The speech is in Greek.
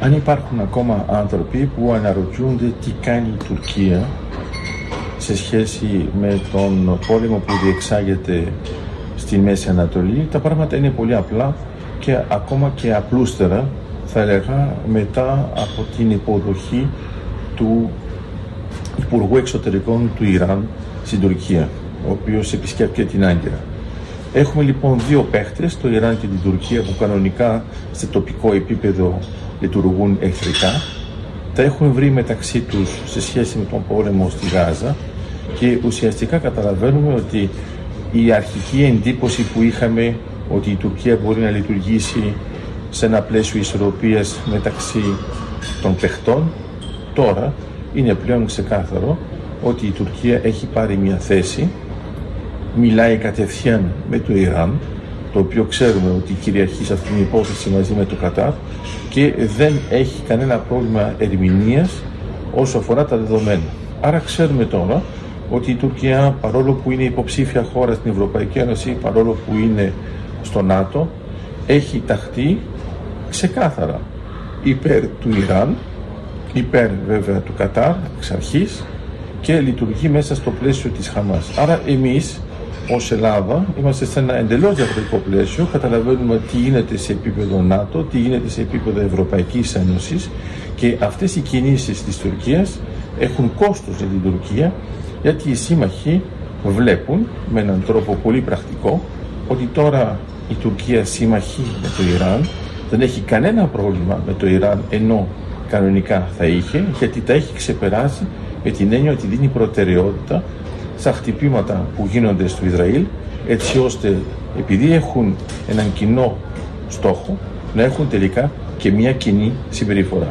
αν υπάρχουν ακόμα άνθρωποι που αναρωτιούνται τι κάνει η Τουρκία σε σχέση με τον πόλεμο που διεξάγεται στη Μέση Ανατολή, τα πράγματα είναι πολύ απλά και ακόμα και απλούστερα θα έλεγα μετά από την υποδοχή του Υπουργού Εξωτερικών του Ιράν στην Τουρκία, ο οποίος επισκέπτηκε την Άγκυρα. Έχουμε λοιπόν δύο παίχτες, το Ιράν και την Τουρκία, που κανονικά σε τοπικό επίπεδο λειτουργούν εχθρικά. Τα έχουν βρει μεταξύ τους σε σχέση με τον πόλεμο στη Γάζα και ουσιαστικά καταλαβαίνουμε ότι η αρχική εντύπωση που είχαμε ότι η Τουρκία μπορεί να λειτουργήσει σε ένα πλαίσιο ισορροπίας μεταξύ των παιχτών τώρα είναι πλέον ξεκάθαρο ότι η Τουρκία έχει πάρει μια θέση μιλάει κατευθείαν με το Ιράν το οποίο ξέρουμε ότι κυριαρχεί σε αυτήν την υπόθεση μαζί με το Κατάρ και δεν έχει κανένα πρόβλημα ερμηνείας όσο αφορά τα δεδομένα. Άρα ξέρουμε τώρα ότι η Τουρκία παρόλο που είναι υποψήφια χώρα στην Ευρωπαϊκή Ένωση, παρόλο που είναι στο ΝΑΤΟ, έχει ταχθεί ξεκάθαρα υπέρ του Ιράν, υπέρ βέβαια του Κατάρ εξ αρχής και λειτουργεί μέσα στο πλαίσιο της Χαμάς. Άρα εμείς ως Ελλάδα είμαστε σε ένα εντελώς διαφορετικό πλαίσιο, καταλαβαίνουμε τι γίνεται σε επίπεδο ΝΑΤΟ, τι γίνεται σε επίπεδο Ευρωπαϊκής Ένωσης και αυτές οι κινήσεις της Τουρκίας έχουν κόστος για την Τουρκία γιατί οι σύμμαχοι βλέπουν με έναν τρόπο πολύ πρακτικό ότι τώρα η Τουρκία σύμμαχη με το Ιράν δεν έχει κανένα πρόβλημα με το Ιράν ενώ κανονικά θα είχε γιατί τα έχει ξεπεράσει με την έννοια ότι δίνει προτεραιότητα στα χτυπήματα που γίνονται στο Ισραήλ έτσι ώστε επειδή έχουν έναν κοινό στόχο να έχουν τελικά και μια κοινή συμπεριφορά.